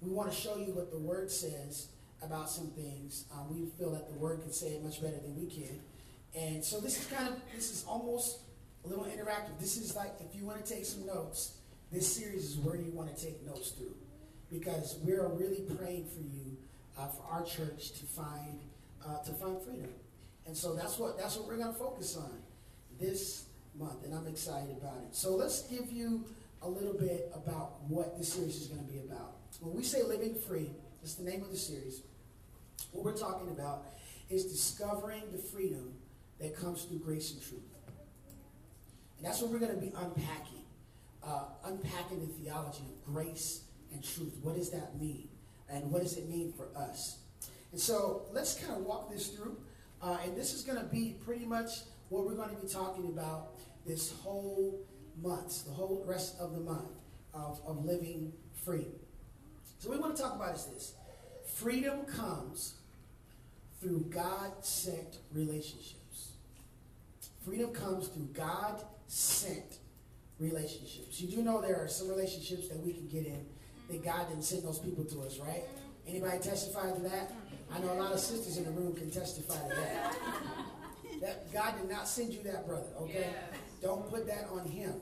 we want to show you what the Word says about some things. Um, we feel that the Word can say it much better than we can, and so this is kind of this is almost a little interactive. This is like if you want to take some notes, this series is where you want to take notes through, because we're really praying for you, uh, for our church to find uh, to find freedom, and so that's what that's what we're going to focus on this month, and I'm excited about it. So let's give you a little bit about what this series is going to be about. When we say living free, that's the name of the series. What we're talking about is discovering the freedom that comes through grace and truth. And that's what we're going to be unpacking. Uh, unpacking the theology of grace and truth. What does that mean? And what does it mean for us? And so let's kind of walk this through. Uh, and this is going to be pretty much what we're going to be talking about this whole month, the whole rest of the month of, of living free. So, what we want to talk about is this freedom comes through God sent relationships. Freedom comes through God sent relationships. You do know there are some relationships that we can get in that God didn't send those people to us, right? Anybody testify to that? I know a lot of sisters in the room can testify to that. That God did not send you that brother, okay? Don't put that on him.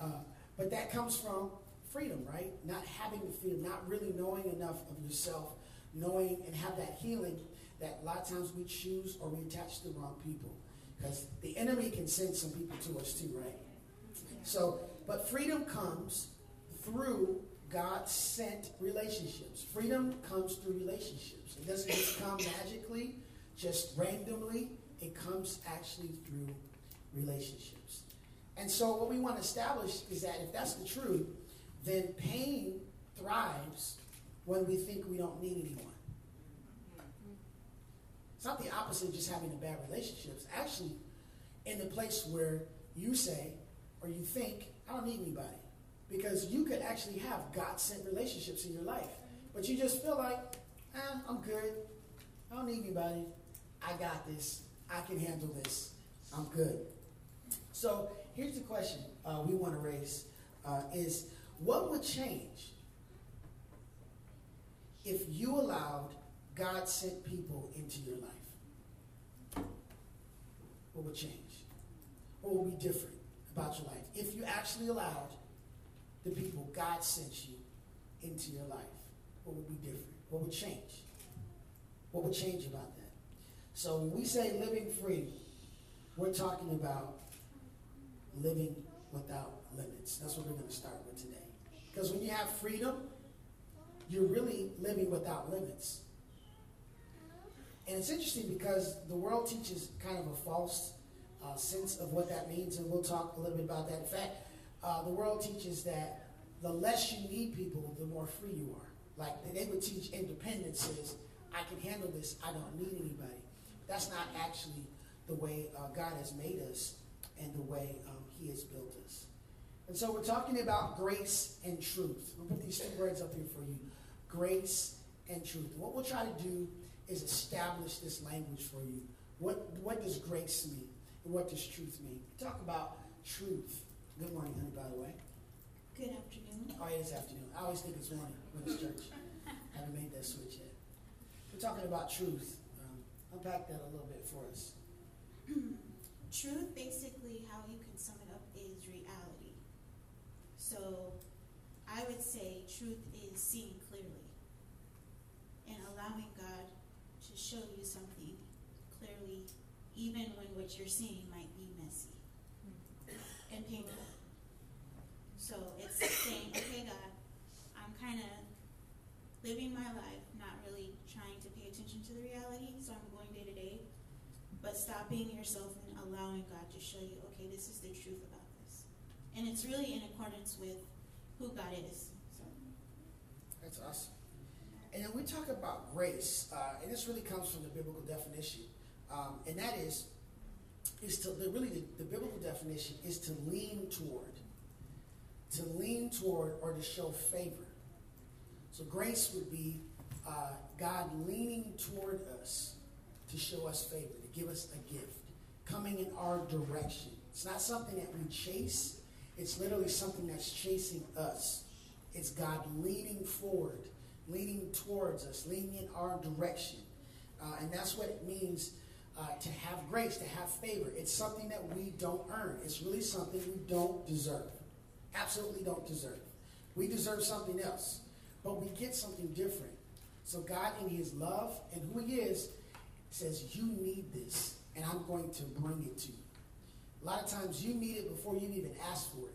Uh, but that comes from freedom, right? Not having the freedom, not really knowing enough of yourself, knowing and have that healing that a lot of times we choose or we attach to the wrong people. Because the enemy can send some people to us too, right? So, but freedom comes through God sent relationships. Freedom comes through relationships. It doesn't just come magically, just randomly. It comes actually through relationships. And so, what we want to establish is that if that's the truth, then pain thrives when we think we don't need anyone. It's not the opposite of just having a bad relationship. It's actually in the place where you say or you think, I don't need anybody. Because you could actually have God sent relationships in your life. But you just feel like, eh, I'm good. I don't need anybody. I got this. I can handle this. I'm good. So here's the question uh, we want to raise uh, is what would change if you allowed God sent people into your life? What would change? What would be different about your life? If you actually allowed the people God sent you into your life, what would be different? What would change? What would change about that? So when we say living free, we're talking about living without limits. That's what we're going to start with today. Because when you have freedom, you're really living without limits. And it's interesting because the world teaches kind of a false uh, sense of what that means, and we'll talk a little bit about that. In fact, uh, the world teaches that the less you need people, the more free you are. Like they would teach independence is, I can handle this, I don't need anybody. That's not actually the way uh, God has made us and the way um, He has built us. And so we're talking about grace and truth. We'll put these two words up here for you grace and truth. And what we'll try to do is establish this language for you. What, what does grace mean? And what does truth mean? Talk about truth. Good morning, honey, by the way. Good afternoon. Oh, it is afternoon. I always think it's morning when it's church. I haven't made that switch yet. We're talking about truth. Um, unpack that a little bit for us. Truth, basically, how you can sum it up, is reality. So I would say truth is seeing clearly and allowing God to show you something clearly, even when what you're seeing might be messy and painful. So it's saying, okay, God, I'm kind of living my life, not really trying to pay attention to the reality, so I'm going day to day, but stopping yourself and allowing God to show you, okay, this is the truth about. And it's really in accordance with who God is. That's awesome. And then we talk about grace, uh, and this really comes from the biblical definition, um, and that is, is to the, really the, the biblical definition is to lean toward, to lean toward or to show favor. So grace would be uh, God leaning toward us to show us favor, to give us a gift, coming in our direction. It's not something that we chase. It's literally something that's chasing us. It's God leaning forward, leaning towards us, leaning in our direction. Uh, and that's what it means uh, to have grace, to have favor. It's something that we don't earn. It's really something we don't deserve. Absolutely don't deserve. We deserve something else, but we get something different. So God, in His love and who He is, says, You need this, and I'm going to bring it to you. A lot of times you need it before you even ask for it.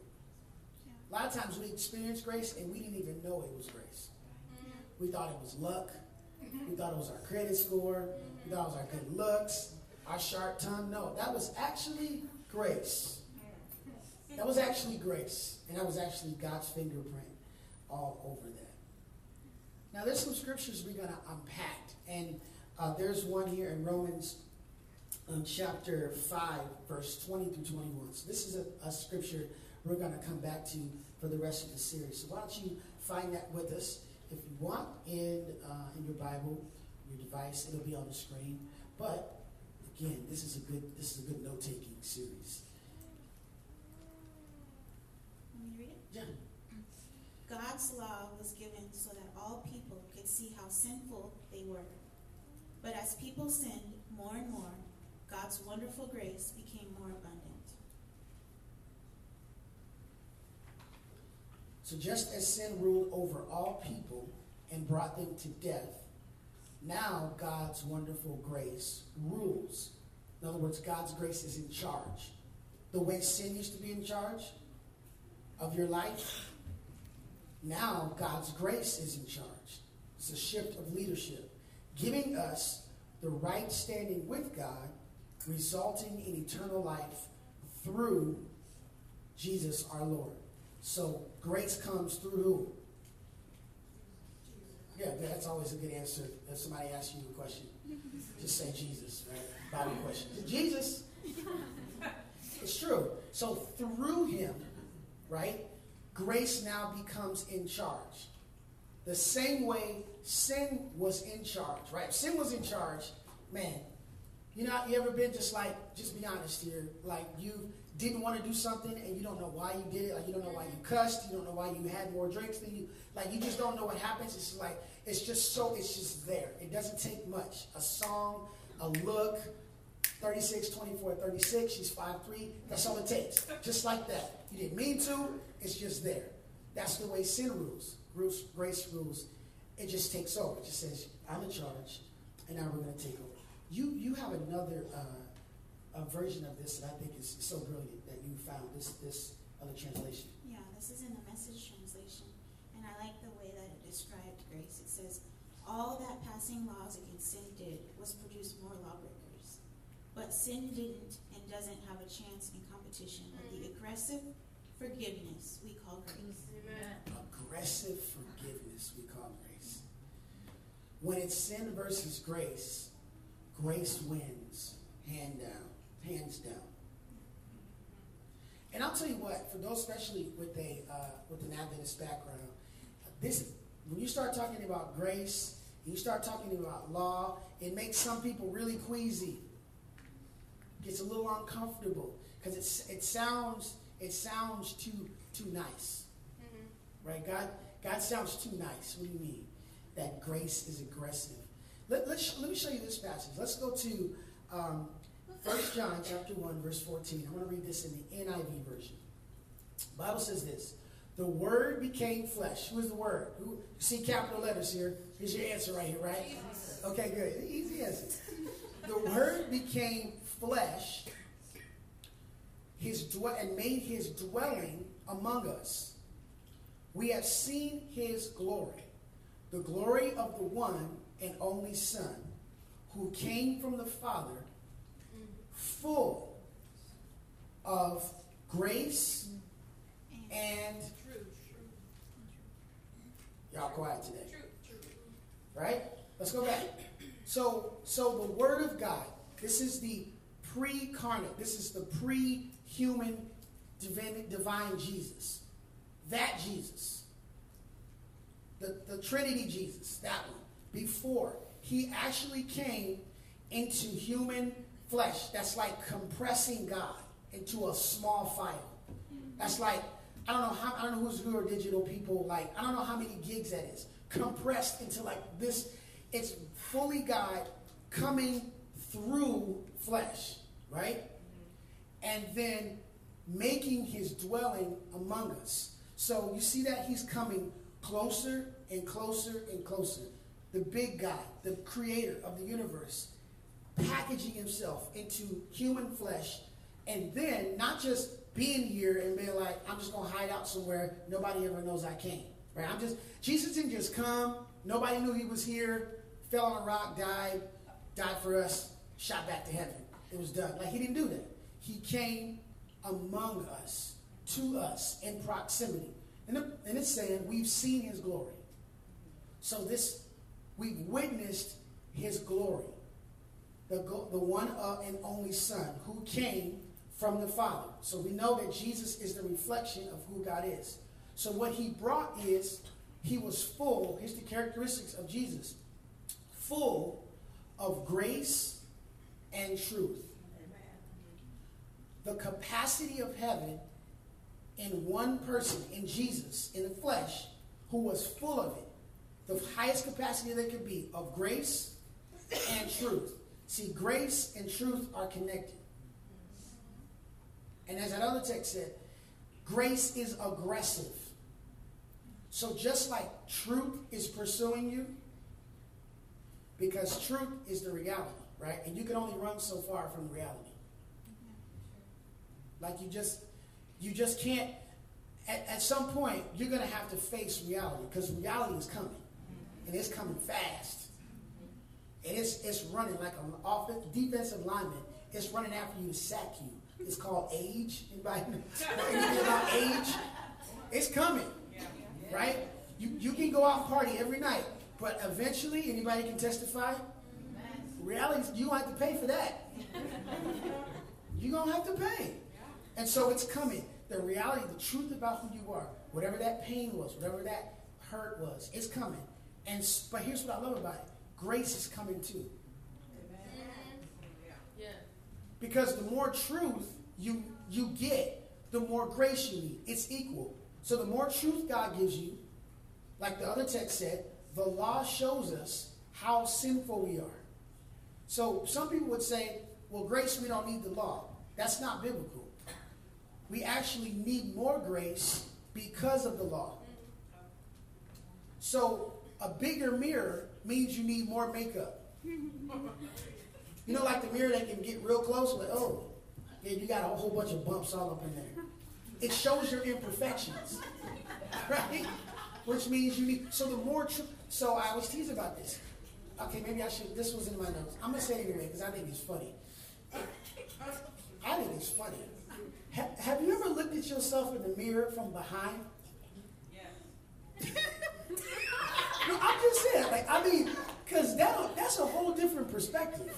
A lot of times we experience grace and we didn't even know it was grace. We thought it was luck. We thought it was our credit score. We thought it was our good looks, our sharp tongue. No, that was actually grace. That was actually grace. And that was actually God's fingerprint all over that. Now, there's some scriptures we're going to unpack. And uh, there's one here in Romans um, chapter 5, verse 20 through 21. So this is a, a scripture we're going to come back to for the rest of the series. So why don't you find that with us if you want in, uh, in your Bible, your device. It'll be on the screen. But again, this is a good this is a good note taking series. Want me read it? Yeah. God's law was given so that all people could see how sinful they were. But as people sinned more and more, God's wonderful grace became more abundant. So just as sin ruled over all people and brought them to death, now God's wonderful grace rules. In other words, God's grace is in charge. The way sin used to be in charge of your life, now God's grace is in charge. It's a shift of leadership, giving us the right standing with God, resulting in eternal life through Jesus our Lord. So grace comes through who? Yeah, that's always a good answer. If somebody asks you a question, just say Jesus, right? Bible question. Jesus. It's true. So through him, right, grace now becomes in charge. The same way sin was in charge, right? If sin was in charge, man, you know, you ever been just like, just be honest here, like you didn't want to do something and you don't know why you did it, like you don't know why you mm-hmm. cussed, you don't know why you had more drinks than you, like you just don't know what happens. It's like, it's just so, it's just there. It doesn't take much. A song, a look, 36, 24, 36, she's 5'3, that's all it takes. Just like that. You didn't mean to, it's just there. That's the way sin rules. Grace, grace rules. It just takes over. It just says, I'm in charge, and now we're going to take over. You, you have another uh, a version of this that I think is so brilliant that you found this, this other translation. Yeah, this is in the message translation, and I like the way that it described grace. It says, All that passing laws against sin did was produce more lawbreakers. But sin didn't and doesn't have a chance in competition with the aggressive forgiveness we call grace. Amen. Aggressive forgiveness we call grace. When it's sin versus grace, grace wins, hand down, hands down. And I'll tell you what, for those especially with a uh, with an Adventist background, this when you start talking about grace, and you start talking about law, it makes some people really queasy. Gets a little uncomfortable because it it sounds it sounds too too nice, right? God God sounds too nice. What do you mean? That grace is aggressive. Let, let's, let me show you this passage. Let's go to um, 1 John chapter 1, verse 14. I'm going to read this in the NIV version. The Bible says this. The Word became flesh. Who is the Word? Who, see capital letters here. Here's your answer right here, right? Okay, good. Easy answer. The Word became flesh his dwe- and made his dwelling among us. We have seen his glory, the glory of the one and only Son, who came from the Father, full of grace and Y'all quiet today. Right? Let's go back. So, so the Word of God. This is the pre-carnate. This is the pre-human divine, divine Jesus. That Jesus. The, the Trinity Jesus. That one. Before he actually came into human flesh. That's like compressing God into a small file. That's like I don't know how I don't know who's who are digital people. Like I don't know how many gigs that is compressed into like this. It's fully God coming through flesh, right? And then making his dwelling among us. So you see that he's coming closer and closer and closer. The big God, the creator of the universe, packaging himself into human flesh, and then not just being here and being like, I'm just gonna hide out somewhere, nobody ever knows I came. Right? I'm just Jesus didn't just come, nobody knew he was here, fell on a rock, died, died for us, shot back to heaven. It was done. Like he didn't do that. He came among us, to us, in proximity. And, and it's saying we've seen his glory. So this, we've witnessed his glory. The, the one uh, and only Son who came from the Father. So we know that Jesus is the reflection of who God is. So what he brought is he was full, here's the characteristics of Jesus full of grace and truth. The capacity of heaven in one person, in Jesus, in the flesh, who was full of it. The highest capacity there could be of grace and truth. See, grace and truth are connected. And as that other text said, grace is aggressive. So just like truth is pursuing you, because truth is the reality, right? And you can only run so far from reality. Like you just you just can't at, at some point you're gonna have to face reality because reality is coming. And it's coming fast. And it's it's running like an offensive defensive lineman. It's running after you to sack you. It's called age. Anybody about age? It's coming. Right? You you can go out party every night, but eventually anybody can testify. Reality, you have to pay for that. You're gonna have to pay. And so it's coming. The reality, the truth about who you are, whatever that pain was, whatever that hurt was, it's coming. And but here's what I love about it: grace is coming too. Amen. Yeah. Because the more truth you you get, the more grace you need. It's equal. So the more truth God gives you, like the other text said, the law shows us how sinful we are. So some people would say, well, grace, we don't need the law. That's not biblical. We actually need more grace because of the law. So a bigger mirror means you need more makeup. You know, like the mirror that can get real close, like, oh, yeah, you got a whole bunch of bumps all up in there. It shows your imperfections, right? Which means you need, so the more, tr- so I always tease about this. Okay, maybe I should, this was in my notes. I'm going to say it anyway because I think it's funny. I think it's funny. Ha- have you ever looked at yourself in the mirror from behind? Yeah. no, I'm just saying, like, I mean, because that, that's a whole different perspective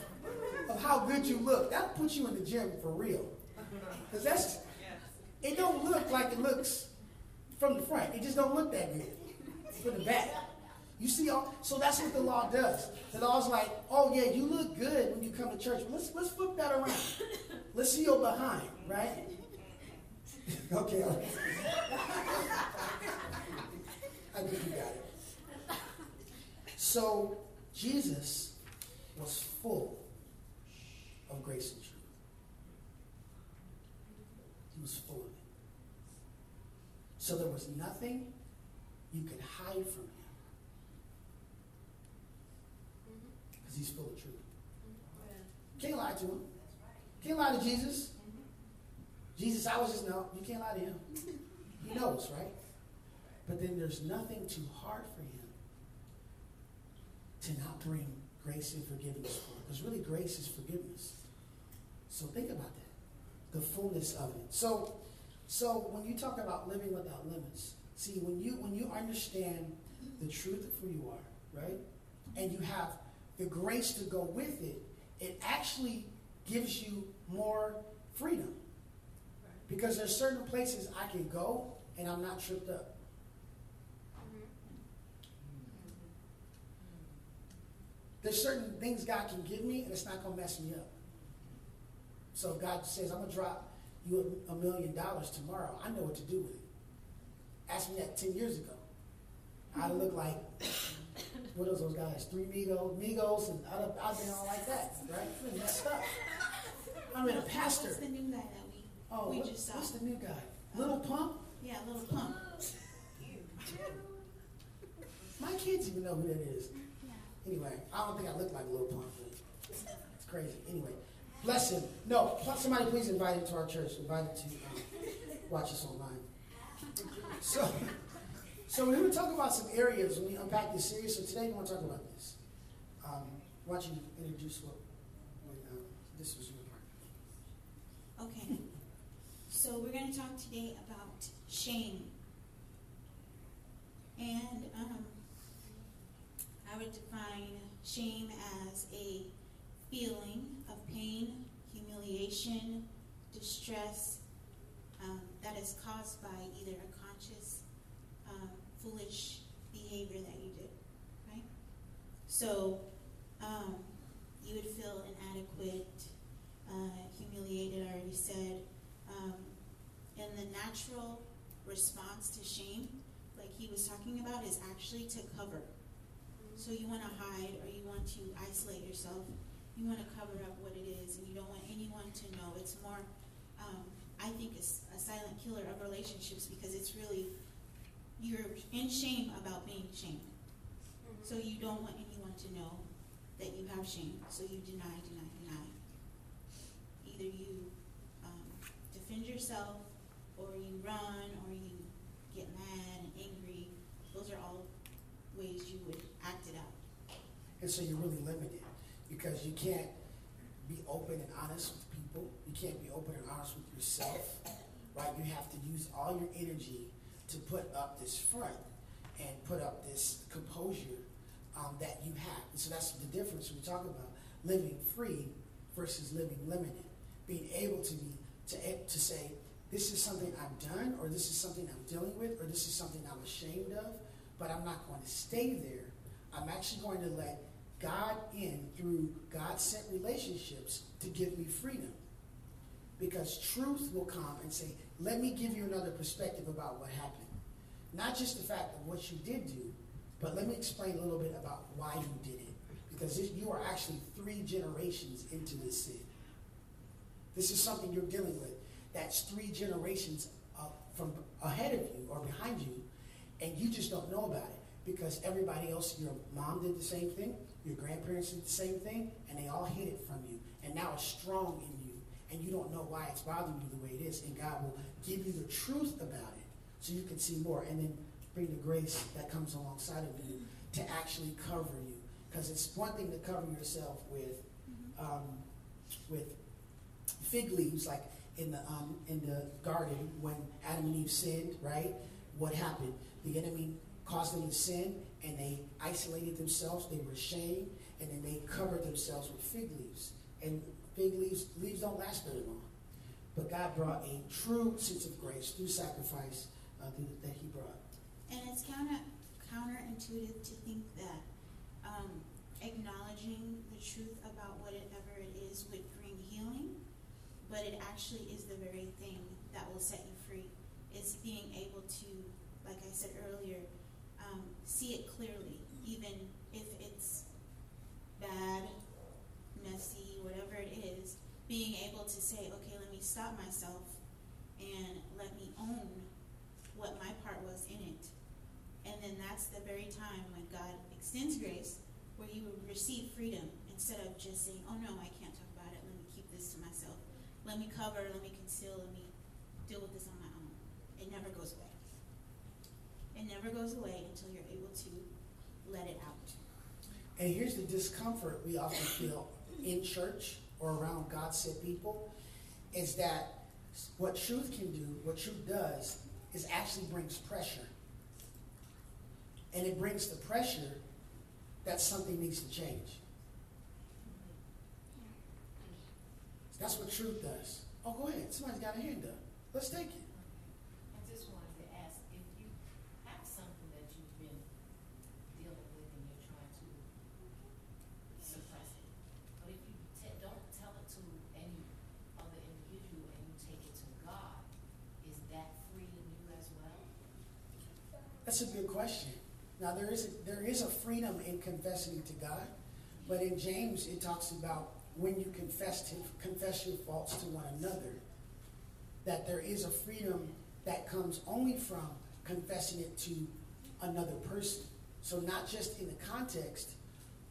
of how good you look. That puts you in the gym for real. Because that's, it don't look like it looks from the front. It just don't look that good from the back. You see, all, so that's what the law does. The law's like, oh yeah, you look good when you come to church. Let's let's flip that around. Let's see your behind, right? okay. I think you got it. So Jesus was full of grace and truth. He was full of it. So there was nothing you could hide from him. Mm-hmm. Because he's full of truth. Mm-hmm. Can't lie to him. Can't lie to Jesus. Jesus, I was just, no, you can't lie to him. He knows, right? But then there's nothing too hard for him to not bring grace and forgiveness for. Because really, grace is forgiveness. So think about that. The fullness of it. So, so when you talk about living without limits, See, when you when you understand the truth of who you are, right, and you have the grace to go with it, it actually gives you more freedom. Because there's certain places I can go and I'm not tripped up. There's certain things God can give me and it's not going to mess me up. So God says, I'm going to drop you a, million dollars tomorrow. I know what to do with it. Ask me that 10 years ago. I'd look like, what are those guys? Three Migos, Migos, and I'd, I'd been all like that, right? Messed up. I'm in a pastor. Oh, we what- just saw? what's the new guy? Lil Pump? Yeah, Lil Pump. My kids even know who that is. Yeah. Anyway, I don't think I look like Lil Pump, but it's crazy. Anyway, bless him. No, pl- somebody please invite him to our church. Invite him to um, watch us online. So, so we're going to talk about some areas when we unpack this series. So today we want to talk about this. Um, why don't you introduce what, what um, this was your part? Okay. So we're going to talk today about shame. And um, I would define shame as a feeling of pain, humiliation, distress um, that is caused by either a conscious, um, foolish behavior that you did, right? So um, you would feel inadequate, uh, humiliated, I already said. And the natural response to shame, like he was talking about, is actually to cover. So you want to hide or you want to isolate yourself. You want to cover up what it is, and you don't want anyone to know. It's more, um, I think, it's a silent killer of relationships because it's really you're in shame about being shamed. So you don't want anyone to know that you have shame. So you deny, deny, deny. Either you um, defend yourself, or you run, or you get mad and angry. Those are all ways you would act it out. And so you're really limited because you can't be open and honest with people. You can't be open and honest with yourself, right? You have to use all your energy to put up this front and put up this composure um, that you have. And so that's the difference we talk about living free versus living limited. Being able to be to to say this is something I've done, or this is something I'm dealing with, or this is something I'm ashamed of, but I'm not going to stay there. I'm actually going to let God in through God sent relationships to give me freedom. Because truth will come and say, let me give you another perspective about what happened. Not just the fact of what you did do, but let me explain a little bit about why you did it. Because this, you are actually three generations into this sin. This is something you're dealing with. That's three generations uh, from ahead of you or behind you, and you just don't know about it because everybody else, your mom did the same thing, your grandparents did the same thing, and they all hid it from you. And now it's strong in you, and you don't know why it's bothering you the way it is. And God will give you the truth about it so you can see more, and then bring the grace that comes alongside of you to actually cover you. Because it's one thing to cover yourself with, um, with fig leaves, like in the um, in the garden when Adam and Eve sinned, right? What happened? The enemy caused them to sin, and they isolated themselves. They were ashamed, and then they covered themselves with fig leaves. And fig leaves leaves don't last very long. But God brought a true sense of grace through sacrifice uh, that He brought. And it's counter counterintuitive to think that um, acknowledging the truth about whatever it is would but it actually is the very thing that will set you free. It's being able to, like I said earlier, um, see it clearly, even if it's bad, messy, whatever it is. Being able to say, okay, let me stop myself and let me own what my part was in it. And then that's the very time when God extends grace where you receive freedom instead of just saying, oh no, I can't talk about it. Let me keep this to myself. Let me cover, let me conceal, let me deal with this on my own. It never goes away. It never goes away until you're able to let it out. And here's the discomfort we often feel in church or around God sent people is that what truth can do, what truth does, is actually brings pressure. and it brings the pressure that something needs to change. That's what truth does. Oh, go ahead. Somebody's got a hand up. Let's take it. I just wanted to ask if you have something that you've been dealing with and you're trying to suppress it, but if you te- don't tell it to any other individual and you take it to God, is that freeing you as well? That's a good question. Now there is a, there is a freedom in confessing to God, but in James it talks about when you confess to, confess your faults to one another, that there is a freedom that comes only from confessing it to another person. So not just in the context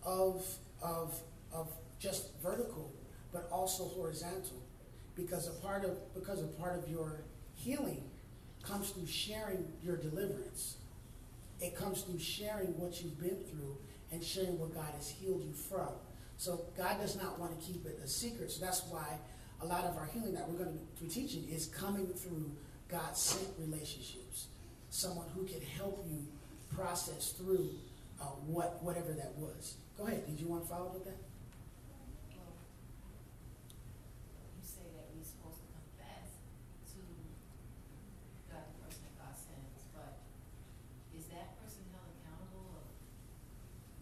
of of of just vertical, but also horizontal, because a part of because a part of your healing comes through sharing your deliverance. It comes through sharing what you've been through and sharing what God has healed you from. So God does not want to keep it a secret. So that's why a lot of our healing that we're going to be teaching is coming through God sent relationships. Someone who can help you process through uh, what whatever that was. Go ahead. Did you want to follow up with that? Well, you say that we're supposed to confess to God, the person that God sends, but is that person held accountable of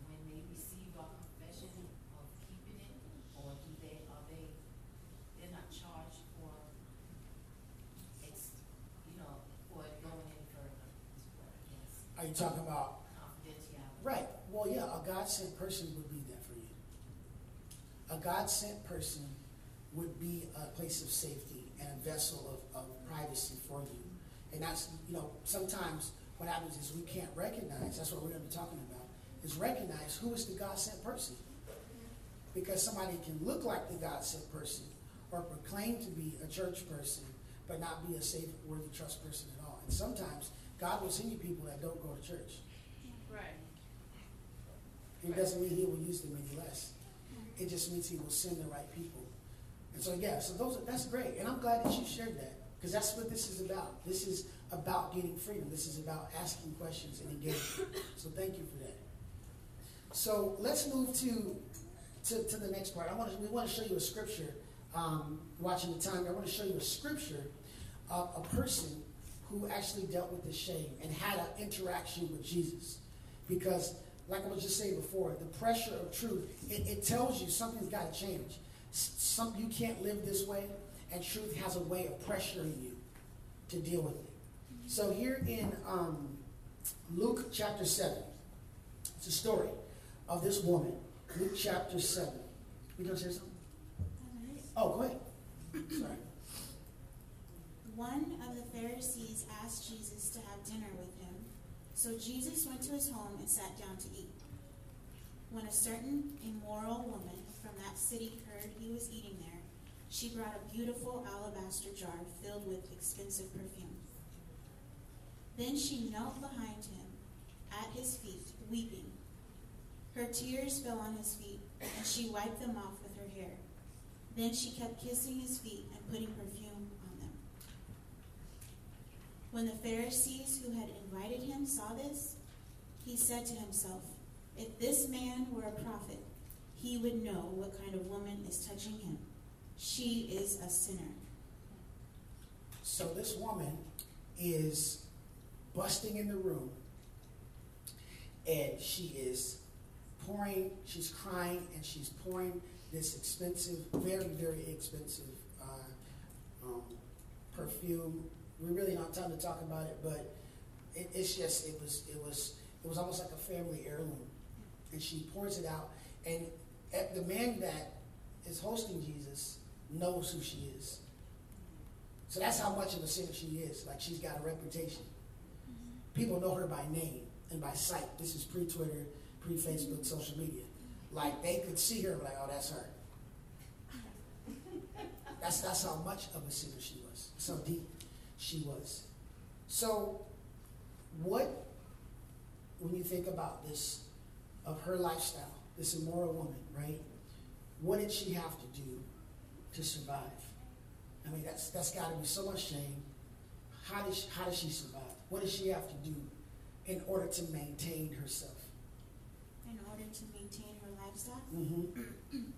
when they receive our confession of keeping it? Or do they, are they, they're not charged for, ex, you know, for it going any further, is what I guess, Are you talking about confidentiality? Right. Well, yeah, a God sent person would be that for you. A God sent person would be a place of safety and a vessel of, of privacy for you. And that's, you know, sometimes what happens is we can't recognize, that's what we're going to be talking about, is recognize who is the God sent person. Because somebody can look like the God sent person or proclaim to be a church person, but not be a safe, worthy, trust person at all. And sometimes God will send you people that don't go to church. Right. It doesn't mean he will use them any less. It just means he will send the right people. And so yeah, so those are, that's great. And I'm glad that you shared that. Because that's what this is about. This is about getting freedom. This is about asking questions and engaging. So thank you for that. So let's move to to, to the next part. I want to, we want to show you a scripture. Um, watching the time, I want to show you a scripture of a person who actually dealt with the shame and had an interaction with Jesus. Because, like I was just saying before, the pressure of truth, it, it tells you something's got to change. Some, you can't live this way, and truth has a way of pressuring you to deal with it. So here in um, Luke chapter 7, it's a story of this woman. Luke chapter 7. You going to say something? Oh, go ahead. Sorry. One of the Pharisees asked Jesus to have dinner with him, so Jesus went to his home and sat down to eat. When a certain immoral woman from that city heard he was eating there, she brought a beautiful alabaster jar filled with expensive perfume. Then she knelt behind him at his feet, weeping. Her tears fell on his feet, and she wiped them off with her hair. Then she kept kissing his feet and putting perfume. When the Pharisees who had invited him saw this, he said to himself, If this man were a prophet, he would know what kind of woman is touching him. She is a sinner. So this woman is busting in the room and she is pouring, she's crying and she's pouring this expensive, very, very expensive uh, um, perfume. We really have time to talk about it, but it, it's just, it was, it was, it was almost like a family heirloom. And she pours it out. And the man that is hosting Jesus knows who she is. So that's how much of a sinner she is. Like she's got a reputation. People know her by name and by sight. This is pre-Twitter, pre-Facebook, social media. Like they could see her, like, oh, that's her. That's that's how much of a sinner she was. So deep she was. So, what when you think about this of her lifestyle, this immoral woman, right? What did she have to do to survive? I mean, that's that's got to be so much shame. How did she, how does she survive? What does she have to do in order to maintain herself. In order to maintain her lifestyle? Mm-hmm.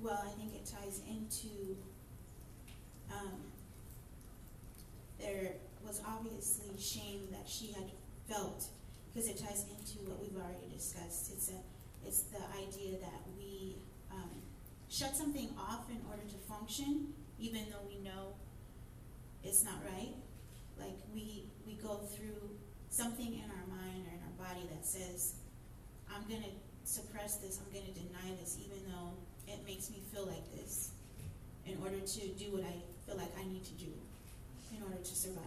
Well, I think it ties into, um, there was obviously shame that she had felt, because it ties into what we've already discussed. It's a, it's the idea that we, um, shut something off in order to function, even though we know it's not right. Like, we, we go through something in our mind or in our body that says, I'm gonna suppress this, I'm gonna deny this, even though it makes me feel like this, in order to do what I feel like I need to do, in order to survive.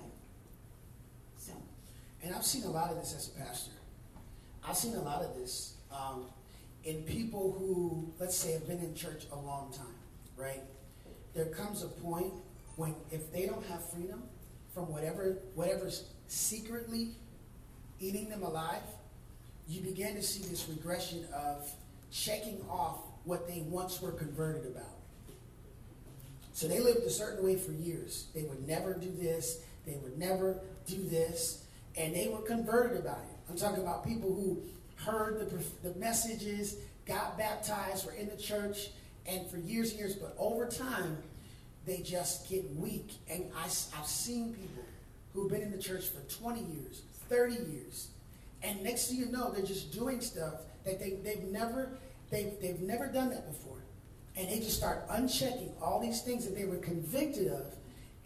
So, And I've seen a lot of this as a pastor. I've seen a lot of this um, in people who, let's say, have been in church a long time, right? There comes a point when if they don't have freedom from whatever whatever's secretly eating them alive, you begin to see this regression of checking off what they once were converted about. So they lived a certain way for years. They would never do this, they would never do this, and they were converted about it. I'm talking about people who heard the, the messages, got baptized, were in the church, and for years and years, but over time, they just get weak. And I, I've seen people who've been in the church for 20 years, 30 years, and next thing you know, they're just doing stuff that they, they've never they've, they've never done that before. And they just start unchecking all these things that they were convicted of.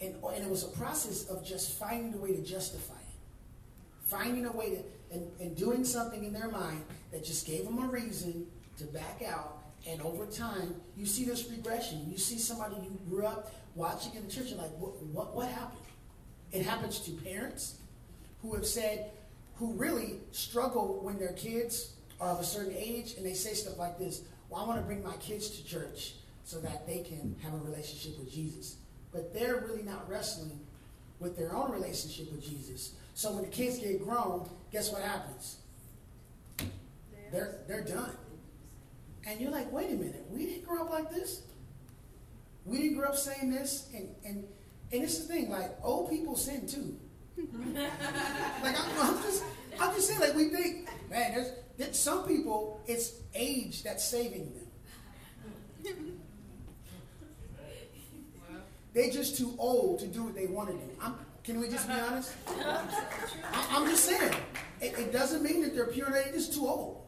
And, and it was a process of just finding a way to justify it. Finding a way to, and, and doing something in their mind that just gave them a reason to back out. And over time, you see this regression. You see somebody you grew up watching in the church, and like, what, what, what happened? It happens to parents who have said, who really struggle when their kids are of a certain age and they say stuff like this Well, I want to bring my kids to church so that they can have a relationship with Jesus. But they're really not wrestling with their own relationship with Jesus. So when the kids get grown, guess what happens? They're, they're done. And you're like, wait a minute, we didn't grow up like this? We didn't grow up saying this? And, and, and is the thing, like, old people sin too. like I'm, I'm, just, I'm just saying, like we think, man, there's, there's some people, it's age that's saving them. They're just too old to do what they want to do. I'm, can we just be honest? I, am just saying, it, it, doesn't mean that they're pure. They're just too old.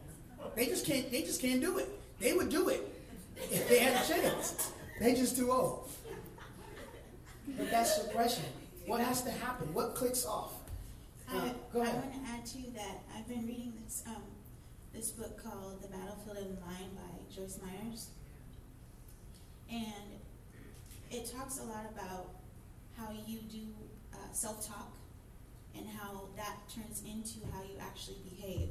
They just can't. They just can't do it. They would do it if they had a chance. They just too old. But that's suppression. What has to happen? What clicks off? Uh, I, I want to add to that. I've been reading this um, this book called The Battlefield of the Mind by Joyce Myers, and it talks a lot about how you do uh, self talk and how that turns into how you actually behave.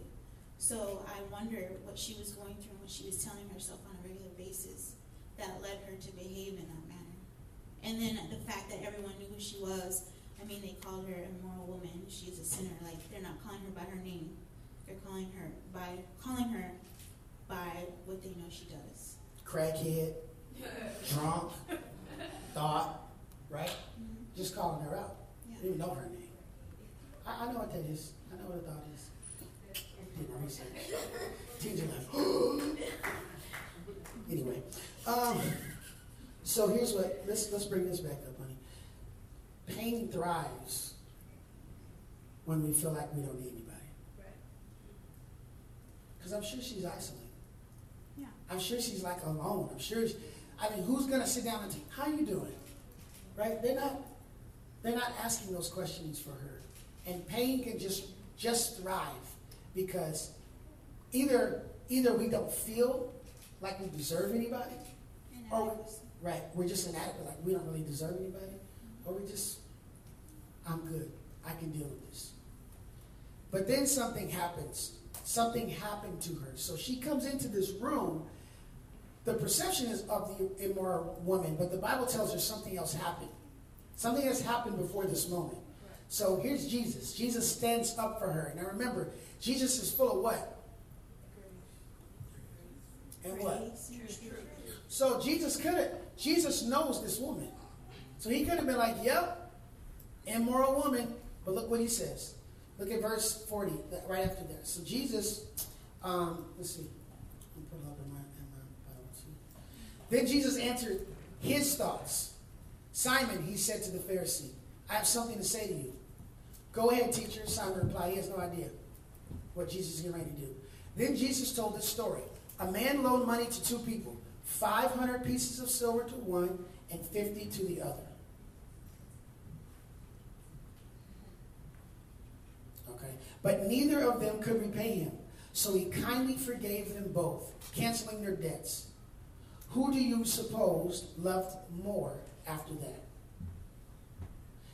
So I wonder what she was going through and what she was telling herself on a regular basis that led her to behave in that manner. And then the fact that everyone knew who she was. I mean, they called her a moral woman. She's a sinner. Like they're not calling her by her name. They're calling her by calling her by what they know she does. Crackhead, drunk, thought, right? Mm-hmm. Just calling her out. Yeah. You know her name. I, I, know what that is. I know what a thought is. Did my research. Teens are anyway, um, so here's what. Let's let's bring this back up, honey. Pain thrives when we feel like we don't need anybody. Because I'm sure she's isolated. Yeah. I'm sure she's like alone. I'm sure. She, I mean, who's gonna sit down and say, "How you doing?" Right? They're not. They're not asking those questions for her. And pain can just just thrive because either either we don't feel like we deserve anybody, or right, we're just inadequate, like we don't really deserve anybody, or we just, I'm good, I can deal with this. But then something happens. Something happened to her. So she comes into this room. The perception is of the immoral woman, but the Bible tells her something else happened. Something has happened before this moment. So here's Jesus. Jesus stands up for her. Now remember, Jesus is full of what? And what? So Jesus could have, Jesus knows this woman. So he could have been like, yep, immoral woman. But look what he says. Look at verse 40, right after that. So Jesus, um, let's see. I'll put it up in my, in my Bible too. Then Jesus answered his thoughts. Simon, he said to the Pharisee, I have something to say to you. Go ahead, teacher. Simon replied, he has no idea what Jesus is getting ready to do. Then Jesus told this story. A man loaned money to two people, 500 pieces of silver to one and 50 to the other. Okay? But neither of them could repay him. So he kindly forgave them both, canceling their debts. Who do you suppose loved more after that?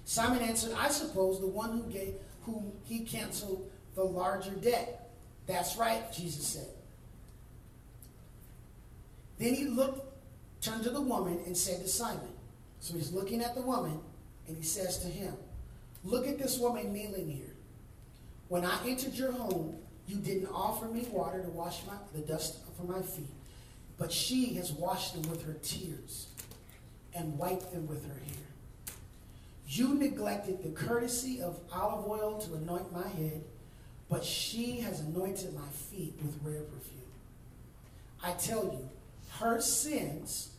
Simon answered, I suppose the one who gave whom he canceled the larger debt. That's right, Jesus said. Then he looked, turned to the woman, and said to Simon. So he's looking at the woman, and he says to him, Look at this woman kneeling here. When I entered your home, you didn't offer me water to wash my, the dust from my feet, but she has washed them with her tears and wiped them with her hair. You neglected the courtesy of olive oil to anoint my head, but she has anointed my feet with rare perfume. I tell you, her sins,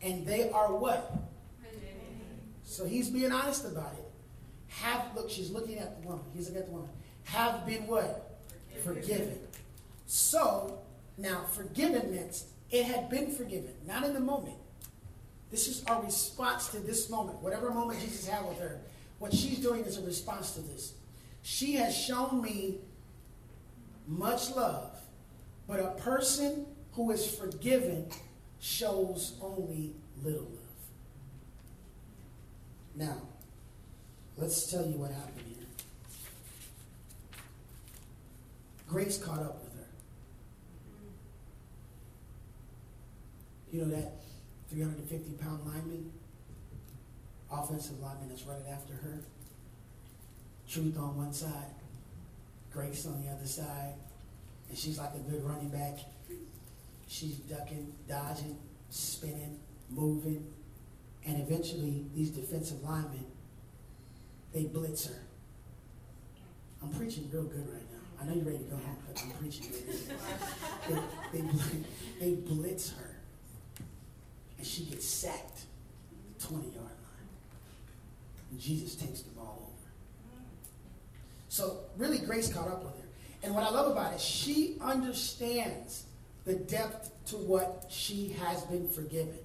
and they are what? So he's being honest about it. Have look, she's looking at the woman. He's looking at the woman. Have been what? Forgiven. So now forgiven means it had been forgiven, not in the moment. This is our response to this moment. Whatever moment Jesus had with her, what she's doing is a response to this. She has shown me much love, but a person who is forgiven shows only little love. Now, let's tell you what happened here. Grace caught up with her. You know that 350 pound lineman, offensive lineman that's running after her? Truth on one side, Grace on the other side, and she's like a good running back. She's ducking, dodging, spinning, moving, and eventually these defensive linemen, they blitz her. I'm preaching real good right now. I know you're ready to go home, but I'm preaching. They, they, they blitz her, and she gets sacked the 20 yard line. And Jesus takes the ball over. So really, grace caught up with her. And what I love about it, she understands the depth to what she has been forgiven.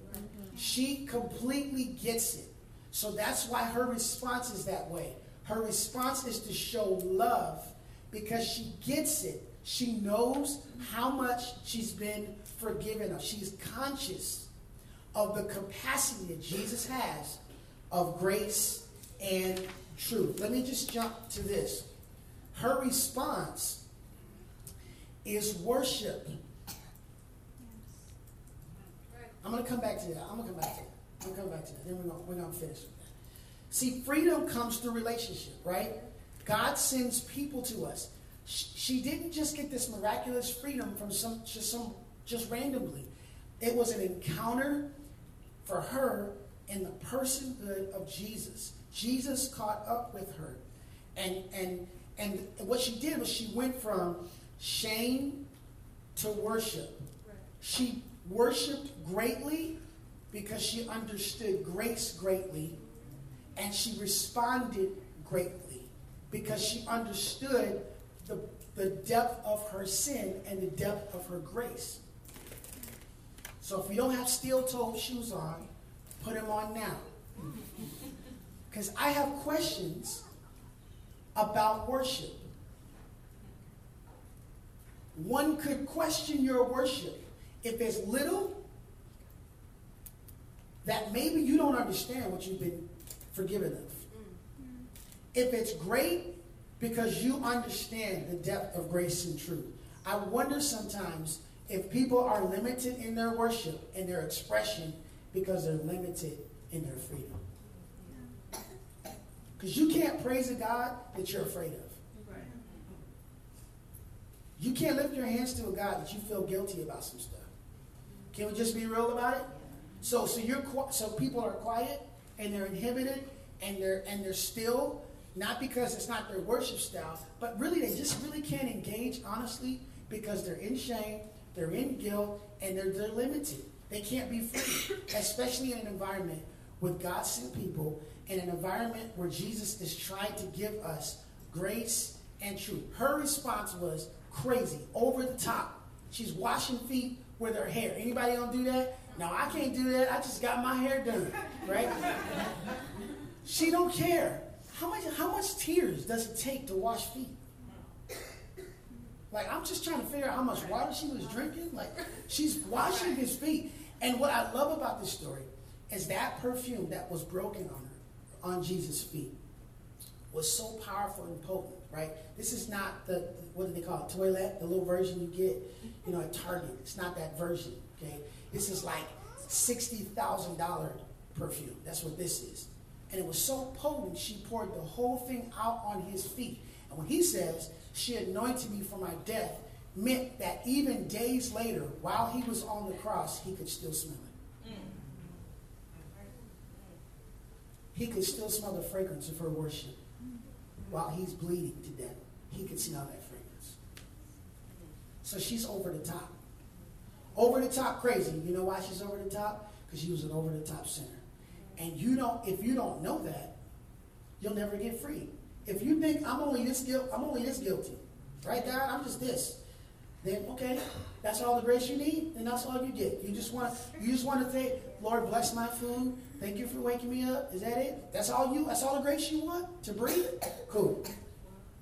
She completely gets it. So that's why her response is that way. Her response is to show love because she gets it. She knows how much she's been forgiven of. She's conscious of the capacity that Jesus has of grace and truth. Let me just jump to this. Her response is worship. I'm going to come back to that. I'm going to come back to that. I'm going to come back to that. Then we're going, we're going to finish with that. See, freedom comes through relationship, right? God sends people to us. She didn't just get this miraculous freedom from some just some just randomly. It was an encounter for her in the personhood of Jesus. Jesus caught up with her. And and and what she did was she went from shame to worship. She worshiped greatly because she understood grace greatly, and she responded greatly because she understood the, the depth of her sin and the depth of her grace. So if you don't have steel toed shoes on, put them on now. Because I have questions about worship. One could question your worship if it's little that maybe you don't understand what you've been forgiven of. If it's great because you understand the depth of grace and truth. I wonder sometimes if people are limited in their worship and their expression because they're limited in their freedom. Because you can't praise a God that you're afraid of. You can't lift your hands to a God that you feel guilty about some stuff. Can we just be real about it? So, so you're so people are quiet and they're inhibited and they're and they're still not because it's not their worship style, but really they just really can't engage honestly because they're in shame, they're in guilt, and they're, they're limited. They can't be free, especially in an environment with God sent people, in an environment where Jesus is trying to give us grace and truth. Her response was crazy, over the top. She's washing feet with her hair. Anybody gonna do that? No, I can't do that. I just got my hair done, right? she don't care. How much how much tears does it take to wash feet? Like I'm just trying to figure out how much water she was drinking. Like she's washing his feet. And what I love about this story is that perfume that was broken on her, on Jesus' feet, was so powerful and potent, right? This is not the what do they call it? Toilet, the little version you get, you know, at Target. It's not that version. Okay. This is like sixty thousand dollar perfume. That's what this is. And it was so potent, she poured the whole thing out on his feet. And when he says, She anointed me for my death, meant that even days later, while he was on the cross, he could still smell it. He could still smell the fragrance of her worship while he's bleeding to death. He could smell that fragrance. So she's over the top. Over the top crazy. You know why she's over the top? Because she was an over the top sinner. And you don't, if you don't know that, you'll never get free. If you think I'm only this guilt, I'm only this guilty, right, God? I'm just this. Then okay, that's all the grace you need, and that's all you get. You just want, you just want to say, Lord, bless my food. Thank you for waking me up. Is that it? That's all you? That's all the grace you want to breathe? Cool.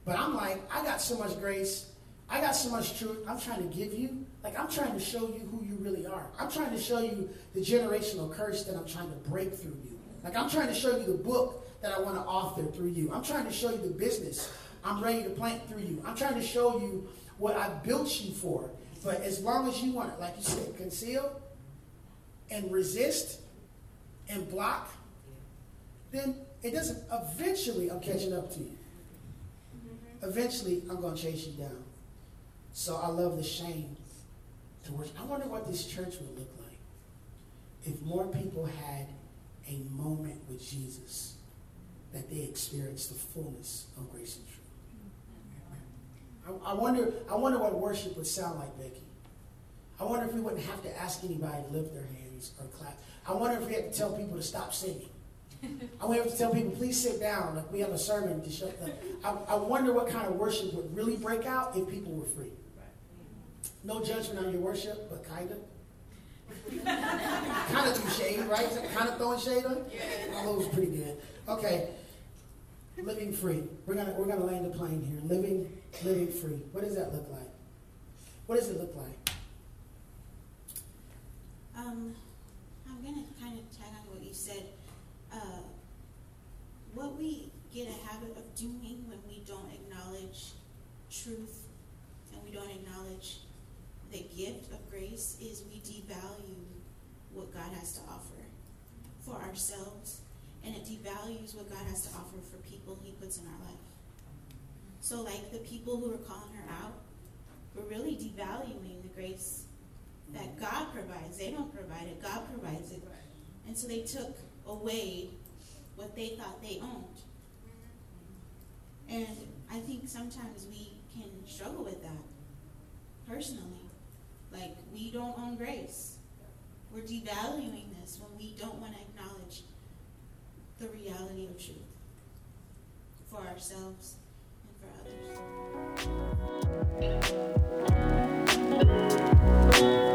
But I'm like, I got so much grace. I got so much truth. I'm trying to give you. Like I'm trying to show you who you really are. I'm trying to show you the generational curse that I'm trying to break through you. Like I'm trying to show you the book that I want to author through you. I'm trying to show you the business I'm ready to plant through you. I'm trying to show you what I built you for. But as long as you want it, like you said, conceal and resist and block, then it doesn't. Eventually, I'm catching up to you. Mm-hmm. Eventually, I'm going to chase you down. So I love the shame worship. I wonder what this church would look like if more people had a moment with Jesus that they experienced the fullness of grace and truth. I, wonder. I wonder what worship would sound like, Becky. I wonder if we wouldn't have to ask anybody to lift their hands or clap. I wonder if we had to tell people to stop singing. I wonder if to tell people, please sit down. Like we have a sermon to shut them. I, I wonder what kind of worship would really break out if people were free. No judgment on your worship, but kind of. kind of threw shade, right? Kind of throwing shade on. Yeah. Oh, that was pretty good. Okay, living free. We're gonna we're gonna land the plane here. Living living free. What does that look like? What does it look like? Um, I'm gonna kind of tag on to what you said. Uh, what we get a habit of doing when we don't acknowledge truth and we don't acknowledge the gift of grace is we devalue what God has to offer for ourselves, and it devalues what God has to offer for people He puts in our life. So, like the people who were calling her out, we're really devaluing the grace that God provides. They don't provide it, God provides it. And so they took away what they thought they owned. And I think sometimes we can struggle with that personally. Like, we don't own grace. We're devaluing this when we don't want to acknowledge the reality of truth for ourselves and for others.